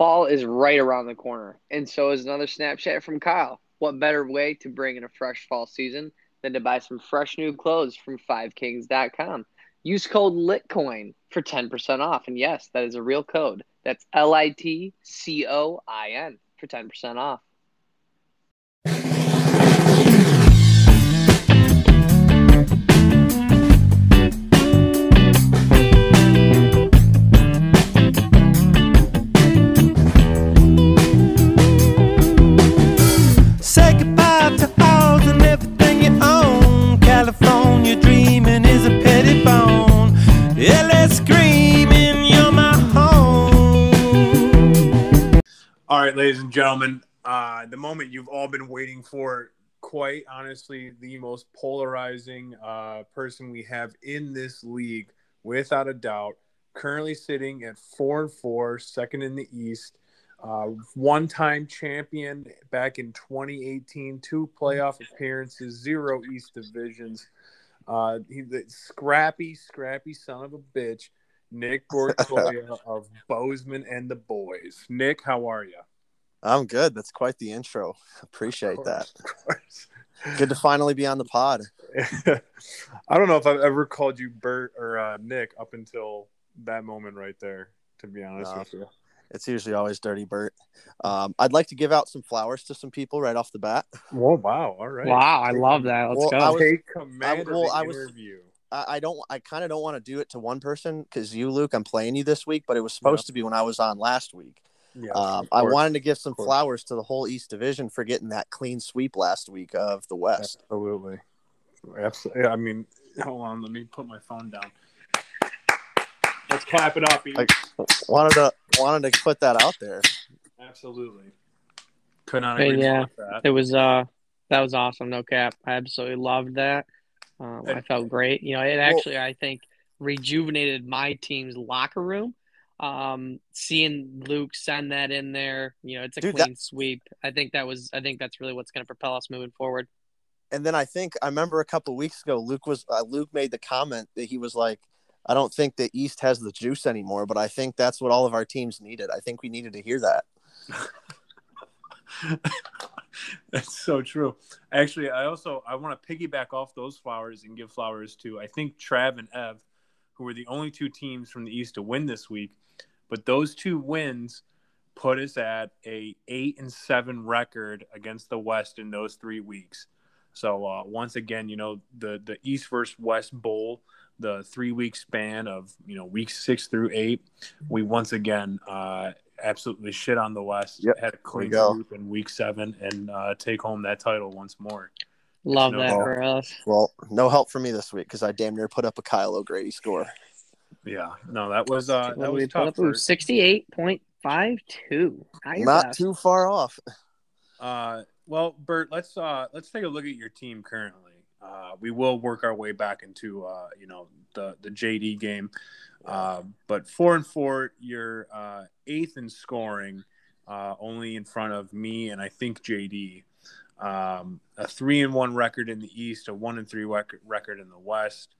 Fall is right around the corner, and so is another Snapchat from Kyle. What better way to bring in a fresh fall season than to buy some fresh new clothes from 5kings.com? Use code LITCOIN for 10% off. And yes, that is a real code. That's L I T C O I N for 10% off. All right, ladies and gentlemen, uh, the moment you've all been waiting for, quite honestly, the most polarizing uh, person we have in this league, without a doubt. Currently sitting at four and four, second in the East. Uh, one-time champion back in 2018, two playoff appearances, zero East divisions. Uh, he, the scrappy, scrappy son of a bitch, Nick Bortoya of Bozeman and the Boys. Nick, how are you? I'm good. That's quite the intro. Appreciate that. Of course. Good to finally be on the pod. I don't know if I've ever called you Bert or uh, Nick up until that moment right there. To be honest No. with you. It's usually always Dirty Bert. Um, I'd like to give out some flowers to some people right off the bat. Whoa! Wow! All right. Wow, I love that. Let's Well, go. I was- Take command I- well, of the I was- interview. I, I don't. I kind of don't want to do it to one person because you, Luke, I'm playing you this week, but it was supposed Yeah. to be when I was on last week. Yeah, Um, I wanted to give some flowers to the whole East Division for getting that clean sweep last week of the West. Absolutely. Absolutely. I mean, hold on. Let me put my phone down. Let's clap it up. Ian. Like- wanted to wanted to put that out there. Absolutely. Could not Hey, agree more yeah. with that. It was uh that was awesome, no cap. I absolutely loved that. Um, I felt great. You know, it actually I think rejuvenated my team's locker room. Um, seeing Luke send that in there, you know, it's a Dude, clean sweep. I think that was I think that's really what's going to propel us moving forward. and then I think I remember a couple weeks ago, Luke was uh, Luke made the comment that he was like, "I don't think the East has the juice anymore," but I think that's what all of our teams needed. I think we needed to hear that. That's so true. Actually, I also I want to piggyback off those flowers and give flowers to I think Trav and Ev, who were the only two teams from the East to win this week. But those two wins put us at a eight and seven record against the West in those three weeks. So uh, once again, you know the the East versus West Bowl, the three week span of you know weeks six through eight, we once again uh, absolutely shit on the West. Yep, Had a clean go. sweep in week seven and uh, take home that title once more. Love no that doubt. for us. Well, no help for me this week because I damn near put up a Kyle O'Grady score. Yeah, no, that was uh, that was we put tough. up? For, 68.52. Not your Not best. too far off. uh, well, Bert, let's uh, let's take a look at your team currently. Uh, we will work our way back into uh, you know the the JD game, uh, but four and four, you're uh, eighth in scoring, uh, only in front of me and I think JD. Um, a three and one record in the East, a one and three record record in the West.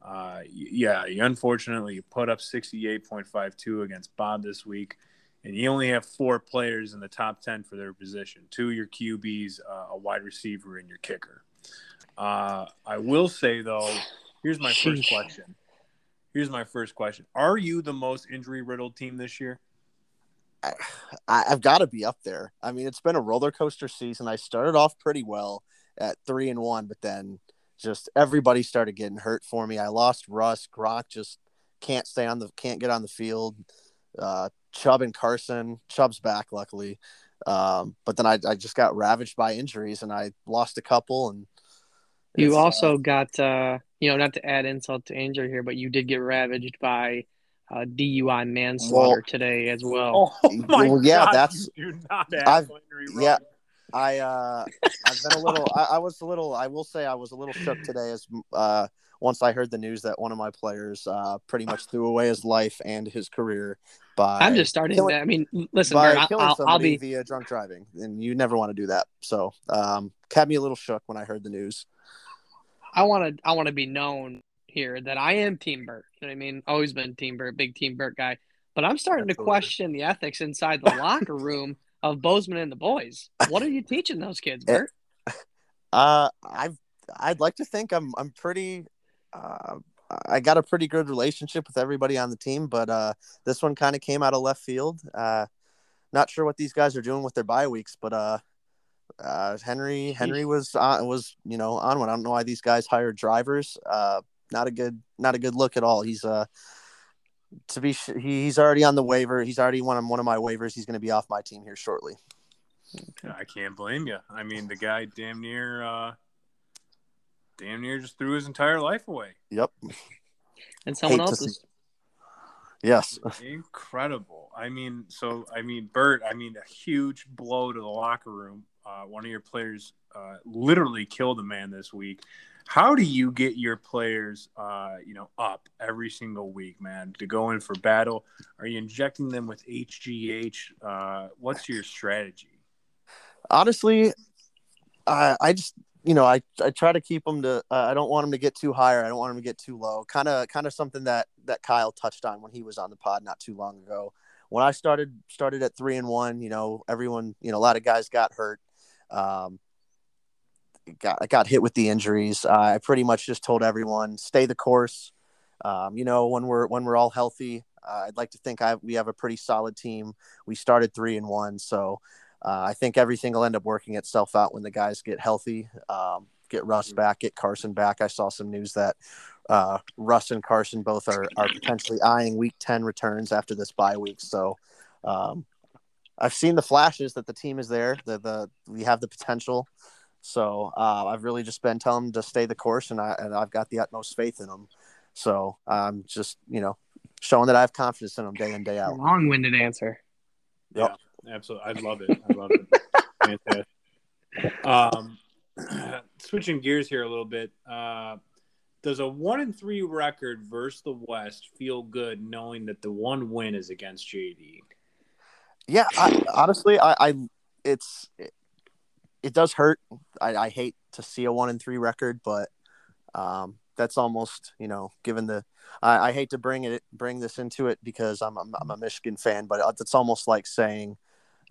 Uh, yeah, you unfortunately you put up sixty eight point five two against Bob this week, and you only have four players in the top ten for their position: two of your QBs, uh, a wide receiver, and your kicker. Uh, I will say though, here's my first Sheesh. question. Here's my first question: Are you the most injury riddled team this year? I, I've got to be up there. I mean, it's been a roller coaster season. I started off pretty well at three and one, but then just everybody started getting hurt for me. I lost Russ. Gronk just can't stay on the can't get on the field. Uh, Chubb and Carson. Chubb's back, luckily. Um, but then I, I just got ravaged by injuries, and I lost a couple. And You it's, uh, also got, uh, you know, not to add insult to injury here, but you did get ravaged by uh, DUI manslaughter Well- today as well. Oh my Well, yeah, that's- you do not have I've- Henry yeah. I uh I've been a little I, I was a little I will say I was a little shook today as uh once I heard the news that one of my players uh pretty much threw away his life and his career by I'm just starting. killing- to, I mean, listen, by killing I'll, I'll be. via drunk driving and you never want to do that. So um kept me a little shook when I heard the news. I want to. I want to be known here that I am Team Bert. You know what I mean? Always been Team Bert, big Team Bert guy. But I'm starting to question the ethics inside the locker room of Bozeman and the boys. What are you teaching those kids, Eh, Bert? Uh, I've I'd like to think I'm I'm pretty. Uh, I got a pretty good relationship with everybody on the team, but uh, this one kind of came out of left field. Uh, not sure what these guys are doing with their bye weeks, but uh, uh, Henry Henry was on, was you know on one. I don't know why these guys hired drivers. Uh, not a good not a good look at all. He's uh to be sh- he's already on the waiver. He's already one on one of my waivers. He's going to be off my team here shortly. I can't blame you. I mean, the guy damn near, uh, damn near just threw his entire life away. Yep. And someone hate to else is Yes. Incredible. I mean, so I mean, Bert. I mean, a huge blow to the locker room. Uh, one of your players uh, literally killed a man this week. How do you get your players, uh, you know, up every single week, man, to go in for battle? Are you injecting them with HGH? Uh, what's your strategy? honestly, I I just you know I I try to keep them to. Uh, I don't want them to get too high or I don't want them to get too low. Kind of kind of something that that Kyle touched on when he was on the pod not too long ago. When I started started at three and one, you know, everyone, you know, a lot of guys got hurt. Um, got I got hit with the injuries. Uh, I pretty much just told everyone stay the course. Um, you know, when we're when we're all healthy, uh, I'd like to think I we have a pretty solid team. We started three and one, so uh, I think everything will end up working itself out when the guys get healthy, um, get Russ back, get Carson back. I saw some news that uh, Russ and Carson both are, are potentially eyeing week 10 returns after this bye week. So um, I've seen the flashes that the team is there, the, the we have the potential. So uh, I've really just been telling them to stay the course, and, I, and I've got the utmost faith in them. So I'm just, you know, showing that I have confidence in them day in, day out. long-winded answer. Yep. Absolutely, I love it. I love it. Um, switching gears here a little bit. Uh, does a one and three record versus the West feel good, knowing that the one win is against JD? Yeah, I, honestly, I, I it's it, does hurt. I, I hate to see a one and three record, but um, that's almost you know, given the I, I hate to bring it bring this into it because I'm I'm, I'm a Michigan fan, but it's almost like saying,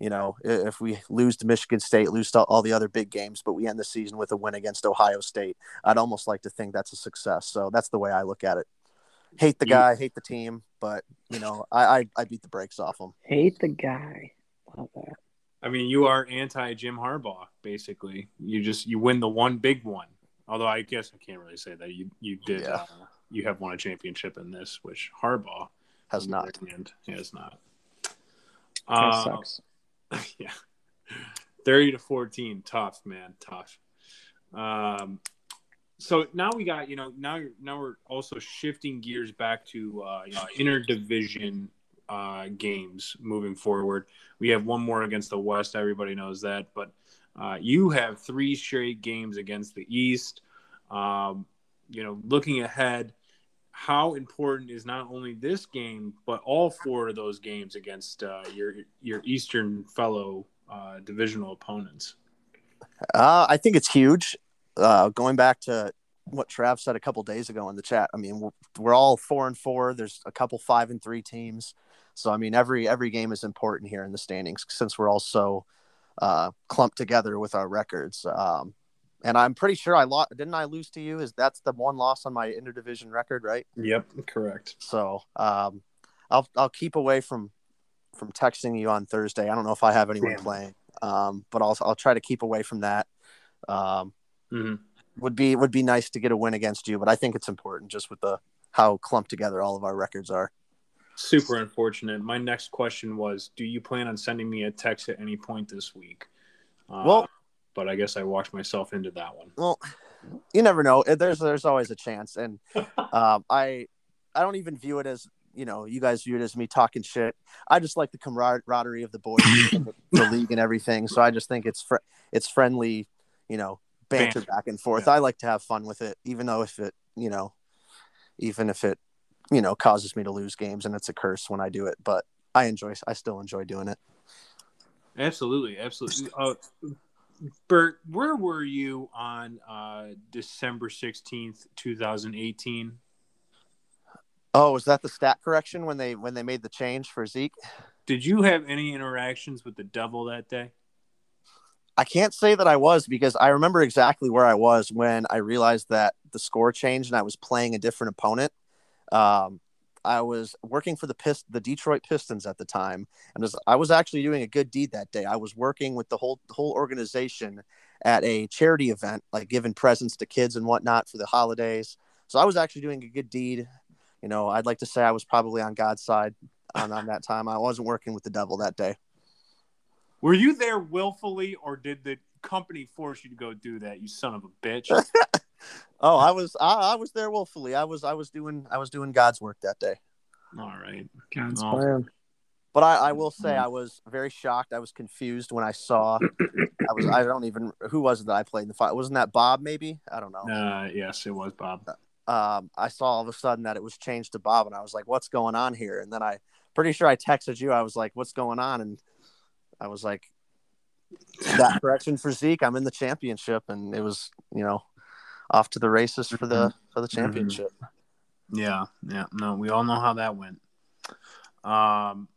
you know, if we lose to Michigan State, lose to all the other big games, but we end the season with a win against Ohio State, I'd almost like to think that's a success. So that's the way I look at it. Hate the guy, hate the team, but you know, I I, I beat the brakes off him. Hate the guy. Love that. I mean, you are anti Jim Harbaugh, basically. You just you win the one big one. Although I guess I can't really say that you you did. Yeah. Uh, you have won a championship in this, which Harbaugh Has not. hand, has not. Uh, sucks. yeah. 30 to 14. Tough, man. Tough. Um, so now we got, you know, now you're, now we're also shifting gears back to uh, you know, interdivision uh, games moving forward. We have one more against the West. Everybody knows that. But uh, you have three straight games against the East. Um, you know, looking ahead, how important is not only this game but all four of those games against uh, your your Eastern fellow uh, divisional opponents? Uh, I think it's huge. Uh, going back to what Trav said a couple days ago in the chat, I mean, we're, we're all four and four. There's a couple five and three teams, so I mean, every every game is important here in the standings since we're all so uh, clumped together with our records. Um, and I'm pretty sure I lost. Didn't I lose to you? Is that's the one loss on my interdivision record, right? Yep, correct. So um, I'll I'll keep away from from texting you on Thursday. I don't know if I have anyone Damn. playing, um, but I'll I'll try to keep away from that. Um, hmm would be would be nice to get a win against you, but I think it's important just with the how clumped together all of our records are. Super unfortunate. My next question was: Do you plan on sending me a text at any point this week? Uh, Well- but I guess I walked myself into that one. Well, you never know. There's there's always a chance, and um, I I don't even view it as you know you guys view it as me talking shit. I just like the camaraderie of the boys, the, the league, and everything. So I just think it's fr- it's friendly, you know, banter Banter. back and forth. Yeah. I like to have fun with it, even though if it you know, even if it you know causes me to lose games and it's a curse when I do it, but I enjoy I still enjoy doing it. Absolutely, absolutely. Uh, Bert, where were you on uh, December sixteenth, two thousand eighteen? Oh, was that the stat correction when they when they made the change for Zeke? Did you have any interactions with the devil that day? I can't say that I was because I remember exactly where I was when I realized that the score changed and I was playing a different opponent. Um, I was working for the Pist- the Detroit Pistons at the time, and was, I was actually doing a good deed that day. I was working with the whole the whole organization at a charity event, like giving presents to kids and whatnot for the holidays. So I was actually doing a good deed. You know, I'd like to say I was probably on God's side on, on that time. I wasn't working with the devil that day. Were you there willfully, or did the company force you to go do that? You son of a bitch! Oh, I was I, I was there willfully. I was I was doing I was doing God's work that day. All right. God's Oh. plan. But I, I will say I was very shocked. I was confused when I saw. I was. I don't even. Who was it that I played in the fight? Wasn't that Bob? Maybe I don't know. Uh, yes, it was Bob. Um, I saw all of a sudden that it was changed to Bob, and I was like, "What's going on here?" And then I, pretty sure I texted you. I was like, "What's going on?" And I was like, "That correction for Zeke. I'm in the championship," and it was, you know, off to the races for the for the championship. Yeah, yeah. No, we all know how that went. Um,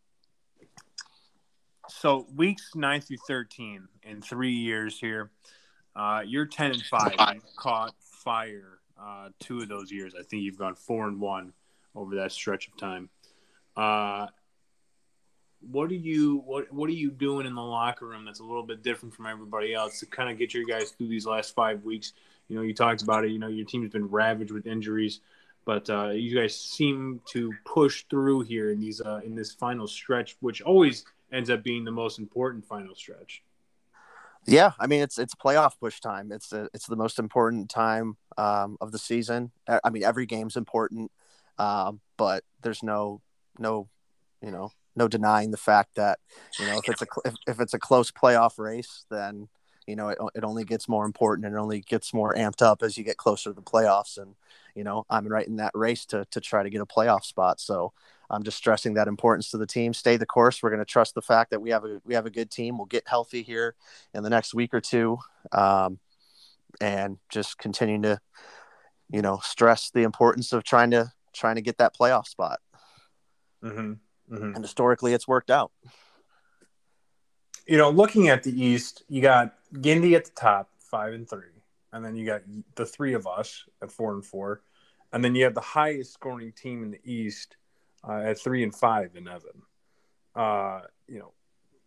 so weeks nine through thirteen in three years here. Uh, you're ten and five. Caught fire uh, two of those years. I think you've gone four and one over that stretch of time. Uh, what are you what What are you doing in the locker room that's a little bit different from everybody else to kind of get your guys through these last five weeks? You know, you talked about it. You know, your team's been ravaged with injuries but uh, you guys seem to push through here in these uh, in this final stretch, which always ends up being the most important final stretch. Yeah, I mean it's it's playoff push time. It's it's the most important time um, of the season. I mean every game's important, um, but there's no no you know no denying the fact that you know if it's a if, if it's a close playoff race, then you know it, it only gets more important and it only gets more amped up as you get closer to the playoffs. And you know I'm right in that race to to try to get a playoff spot. So I'm just stressing that importance to the team. Stay the course. We're going to trust the fact that we have a we have a good team. We'll get healthy here in the next week or two, um, and just continue to, you know, stress the importance of trying to trying to get that playoff spot. Mm-hmm. Mm-hmm. And historically, it's worked out. You know, looking at the East, you got Gindy at the top, five and three, and then you got the three of us at four and four, and then you have the highest scoring team in the East uh, at three and five in Evan. Uh, you know,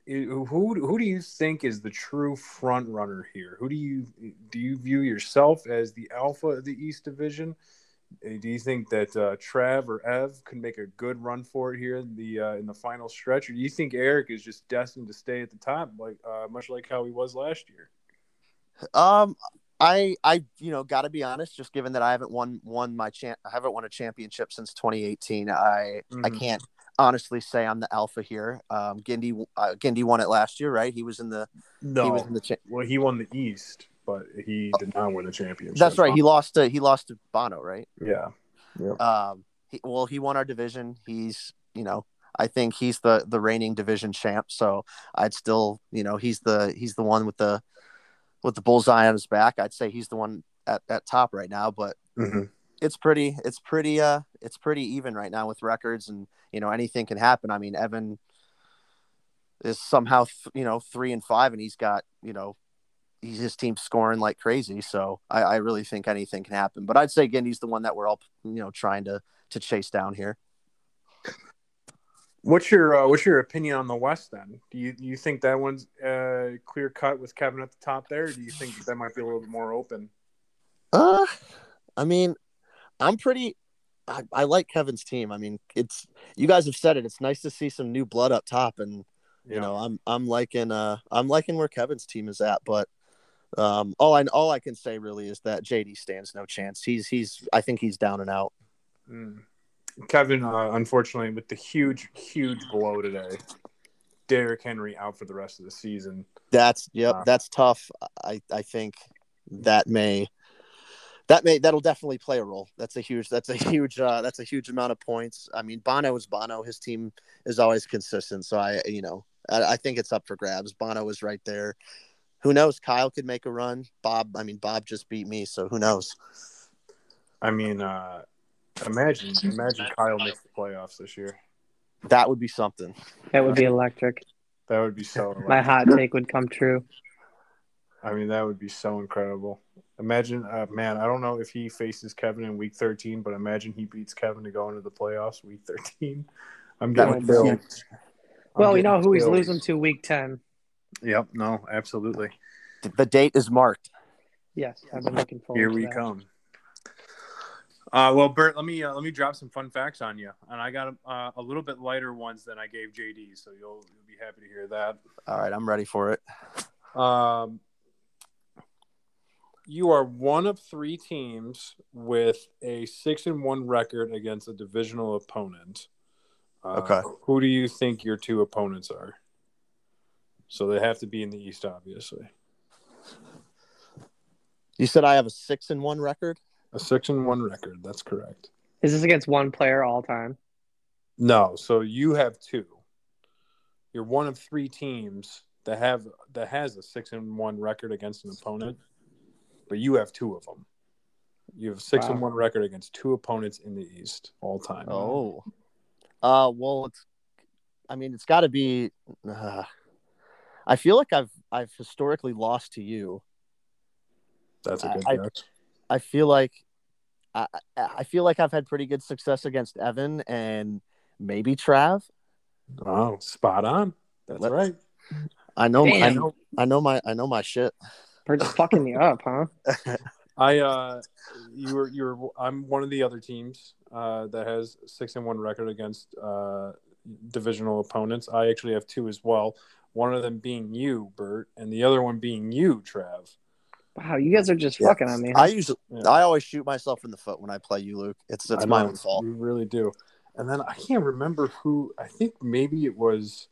who who do you think is the true front runner here? Who do you do you view yourself as the alpha of the East Division? Uh, Do you think that uh, Trav or Ev could make a good run for it here in the uh, in the final stretch, or do you think Eric is just destined to stay at the top, like uh, much like how he was last year? Um, I I you know got to be honest. Just given that I haven't won won my champ, I haven't won a championship since 2018. I I Mhm. can't honestly say I'm the alpha here. Um, Gindy uh, Gindy won it last year, right? He was in the No, he was in the cha- well, he won the East, but he did not win the championship. That's right. He lost to he lost to Bono, right? yeah, Um, he, well, he won our division. He's, you know, I think he's the the reigning division champ. So I'd still, you know, he's the he's the one with the with the bullseye on his back. I'd say he's the one at, at top right now. But Mhm. it's pretty, it's pretty, uh, it's pretty even right now with records, and you know, anything can happen. I mean, Evan is somehow, th- you know, three and five, and he's got, you know. He's, his team's scoring like crazy, so I, I really think anything can happen. But I'd say Gindy's the one that we're all, you know, trying to to chase down here. What's your uh, what's your opinion on the West then? Do you do you think that one's uh, clear cut with Kevin at the top there? Or do you think that might be a little bit more open? Uh, I mean, I'm pretty. I, I like Kevin's team. I mean, it's you guys have said it. It's nice to see some new blood up top, and you know, I'm I'm liking uh I'm liking where Kevin's team is at. But um, all I all I can say really is that JD stands no chance. He's he's I think he's down and out. Mm. Kevin, uh, unfortunately, with the huge huge blow today, Derrick Henry out for the rest of the season. That's yep. Wow. That's tough. I I think that may that may that'll definitely play a role. That's a huge that's a huge uh, that's a huge amount of points. I mean, Bono is Bono. His team is always consistent. So I you know I, I think it's up for grabs. Bono is right there. Who knows? Kyle could make a run. Bob. I mean, Bob just beat me. So who knows? I mean, uh, Imagine, imagine Kyle makes the playoffs this year. That would be something. That would be electric. That would be so. My hot take would come true. I mean, that would be so incredible. Imagine, uh, man, I don't know if he faces Kevin in week 13, but imagine he beats Kevin to go into the playoffs week 13. I'm That getting would chills. I'm Well, we know getting who he's losing to week 10. Yep, no, absolutely. The date is marked. Yes, I've been looking forward Here to we that. come. Uh, well, Bert, let me uh, let me drop some fun facts on you, and I got uh, a little bit lighter ones than I gave JD, so you'll you'll be happy to hear that. All right, I'm ready for it. Um, you are one of three teams with a six and one record against a divisional opponent. Uh, Okay. Who do you think your two opponents are? So they have to be in the East, obviously. You said I have a six and one record. A six and one record. That's correct. Is this against one player all time? No. So you have two. You're one of three teams that have that has a six and one record against an opponent, but you have two of them. You have a six and one record against two opponents in the East all time. Oh, uh, well, it's. I mean, it's got to be. Uh, I feel like I've I've historically lost to you. that's a good I- guess. I feel like I I I feel like I've had pretty good success against Evan and maybe Trav. Oh, spot on. That's Let- right. I know I know I know my I know my shit. We're just fucking you up, huh? I uh, you were you were. I'm one of the other teams uh, that has six and one record against uh, divisional opponents. I actually have two as well. One of them being you, Bert, and the other one being you, Trav. Wow, you guys are just Yeah. fucking on me. Huh? I usually Yeah. I always shoot myself in the foot when I play you, Luke. It's it's I my know, own fault. You really do. And then I can't remember who. I think maybe it was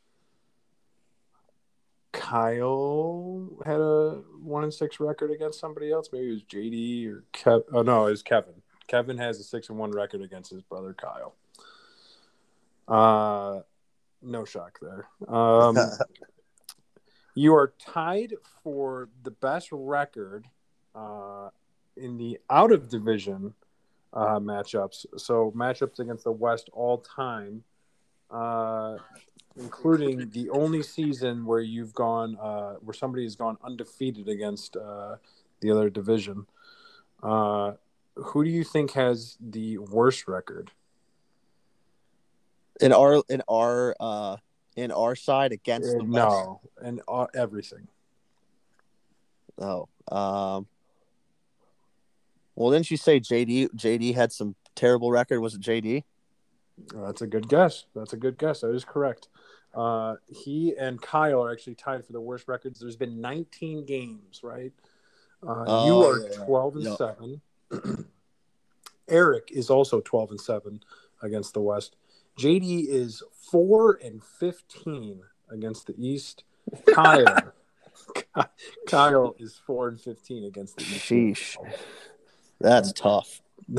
Kyle had a one and six record against somebody else. Maybe it was JD or Kev. Oh no, it was Kevin. Kevin has a six and one record against his brother Kyle. Uh, no shock there. Um, you are tied for the best record uh, in the out of division uh, matchups. So matchups against the West all time, uh, including the only season where you've gone uh, where somebody has gone undefeated against uh, the other division. Uh, who do you think has the worst record? in our in our uh in our side against the West. no, and uh, everything. Oh, um. Well, didn't you say JD? JD had some terrible record. Was it JD? That's a good guess. That's a good guess. That is correct. Uh, he and Kyle are actually tied for the worst records. There's been 19 games, right? Uh, Oh, you are yeah. 12 and. 7. Eric is also 12 and 7 against the West. JD is 4 and 15 against the East. Kyle Kyle is 4 and 15 against the East. Sheesh, that's tough.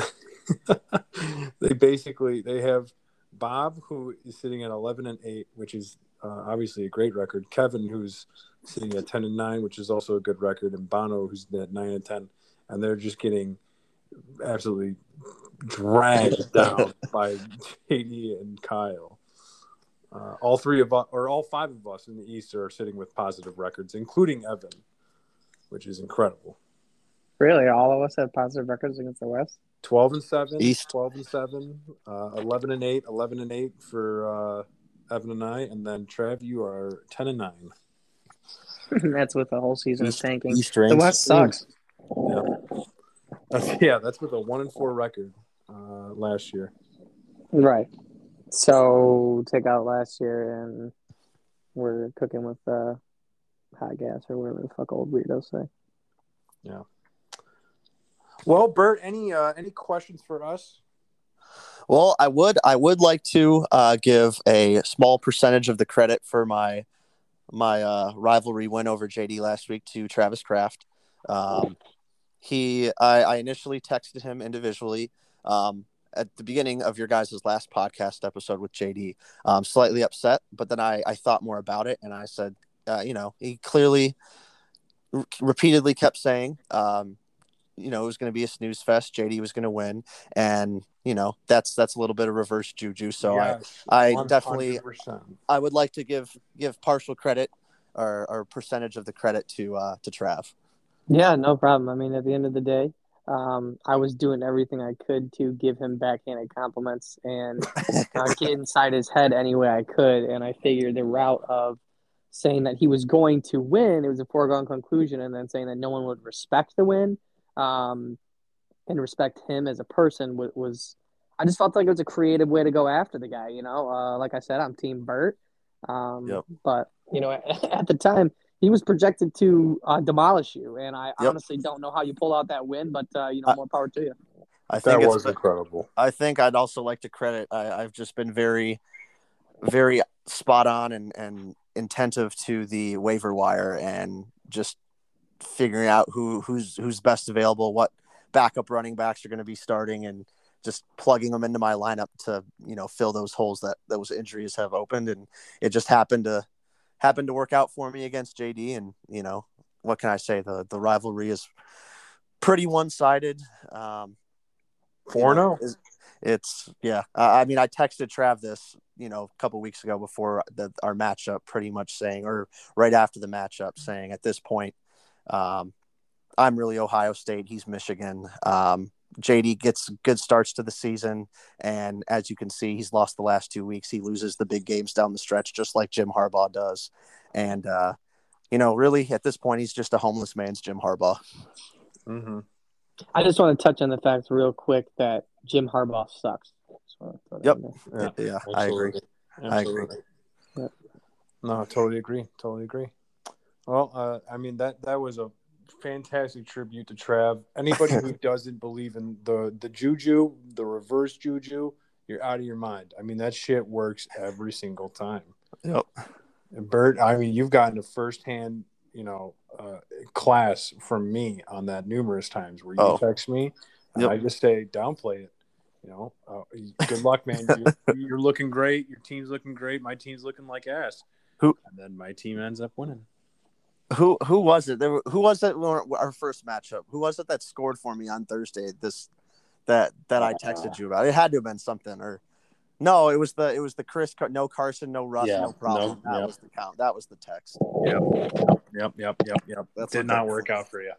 they basically they have Bob who is sitting at 11 and 8 which is uh, obviously a great record Kevin who's sitting at 10 and 9 which is also a good record and Bono who's at 9 and 10 and they're just getting absolutely dragged down by JD and Kyle uh, all three of us or all five of us in the East are sitting with positive records including Evan which is incredible Really, all of us have positive records against the West. 12 and 7 East. 12 and 7 uh, 11 and 8 11 and 8 for uh, evan and i and then trev you are 10 and 9 That's with the whole season East, of tanking. East The. West sucks. yeah that's, yeah that's with a 1 and 4 record uh, last year Right. So take out last year, and we're cooking with uh, hot gas or whatever the fuck old weirdos say. Yeah. Well bert any uh, any questions for us Well, I would I would like to uh, give a small percentage of the credit for my my uh, rivalry win over JD last week to Travis Kraft. Um, he I, I initially texted him individually um, at the beginning of your guys' last podcast episode with JD. Um, slightly upset, but then I, I thought more about it and I said, uh, you know, he clearly re- repeatedly kept saying, um, you know, it was going to be a snooze fest. JD was going to win, and you know, that's that's a little bit of reverse juju. So Yes, I I definitely 100%. I would like to give give partial credit or, or percentage of the credit to uh, to Trav. Yeah, no problem. I mean, at the end of the day, um, I was doing everything I could to give him backhanded compliments and uh, get inside his head any way I could. And I figured the route of saying that he was going to win, it was a foregone conclusion, and then saying that no one would respect the win um, and respect him as a person was, was, I just felt like it was a creative way to go after the guy. You know, uh, like I said, I'm Team Bert. Um, Yep. But, you know, at the time, he was projected to uh, demolish you, and I Yep. honestly don't know how you pull out that win, but uh, you know, more power to you. I That think was incredible. I think I'd also like to credit. I, I've just been very, very spot on and and attentive to the waiver wire and just figuring out who who's who's best available, what backup running backs are going to be starting, and just plugging them into my lineup to you know fill those holes that those injuries have opened. And it just happened to happened to work out for me against JD. And you know what can I say? The the rivalry is pretty one sided. Um, Four you know, no. It's yeah. I I mean, I texted Trav this, you know, a couple weeks ago before the, our matchup, pretty much saying, or right after the matchup, saying at this point, um, I'm really Ohio State. He's Michigan. Um, JD gets good starts to the season, and as you can see, he's lost the last two weeks. He loses the big games down the stretch, just like Jim Harbaugh does. And uh, you know, really, at this point, he's just a homeless man's Jim Harbaugh. Mm-hmm. I just want to touch on the fact real quick that Jim Harbaugh sucks. Just wanna throw that Yep. in there. Uh, yeah, I agree. I agree. Yep. No, I totally agree. Totally agree. Well, uh, I mean that that was a fantastic tribute to Trav. Anybody who doesn't believe in the the juju, the reverse juju, you're out of your mind. I mean that shit works every single time. Yep. And Bert, I mean you've gotten a firsthand, you know, uh, class from me on that numerous times where you Oh. text me and Yep. I just say downplay it. You know, uh, good luck, man. You're, you're looking great. Your team's looking great. My team's looking like ass. Who- And then my team ends up winning. Who who was it? There were, who was it? Our our first matchup. Who was it that scored for me on Thursday? This that that I texted you about. It had to have been something or no. It was the it was the Chris Car- no Carson no Russ Yeah, no problem. no, that yeah. was the count. That was the text. Yep, yep, yep, yep. That's Did not work out for you.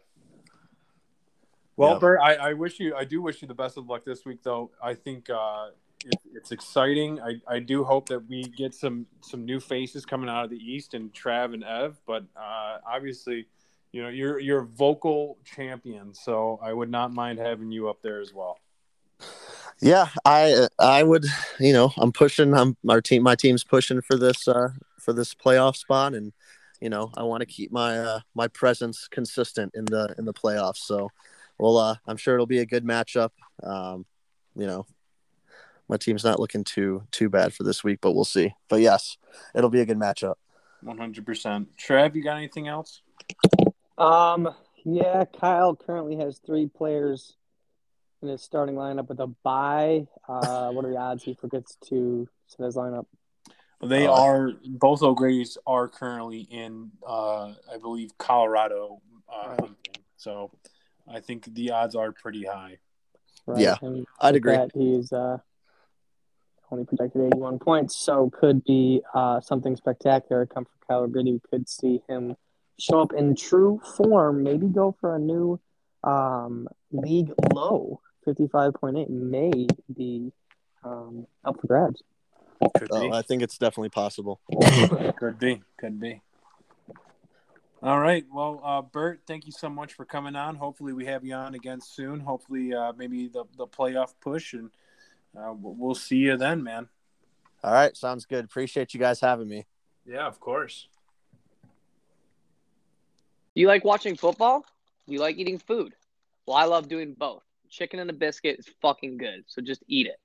Well, Yep. Bert, I, I wish you, I do wish you the best of luck this week, though. I think uh, it, it's exciting. I, I do hope that we get some some new faces coming out of the East and Trav and Ev. But uh, obviously, you know, you're you're a vocal champion, so I would not mind having you up there as well. Yeah, I I would you know I'm pushing. I'm our team. My team's pushing for this uh for this playoff spot, and you know I want to keep my uh my presence consistent in the in the playoffs. So, well, uh, I'm sure it'll be a good matchup. Um, you know, my team's not looking too too bad for this week, but we'll see. But yes, it'll be a good matchup. One hundred percent. Trev, you got anything else? Um, yeah, Kyle currently has three players in his starting lineup with a bye. Uh, what are the odds he forgets to set his lineup? They Uh, are both O'Grady's are currently in, uh, I believe, Colorado. Uh, Right. So I think the odds are pretty high. Right? Yeah, And I'd agree. That he's uh, only projected 81 points, so could be uh, something spectacular come from Kyle O'Grady. We could see him show up in true form, maybe go for a new um, league low. 55.8 may be um, up for grabs. Could So be. I think it's definitely possible. Could be. Could be. All right. Well, uh, Bert, thank you so much for coming on. Hopefully, we have you on again soon. Hopefully, uh, maybe the, the playoff push, and uh, we'll we'll see you then, man. All right, sounds good. Appreciate you guys having me. Yeah, of course. Do you like watching football? Do you like eating food? Well, I love doing both. Chicken and a biscuit is fucking good, so just eat it.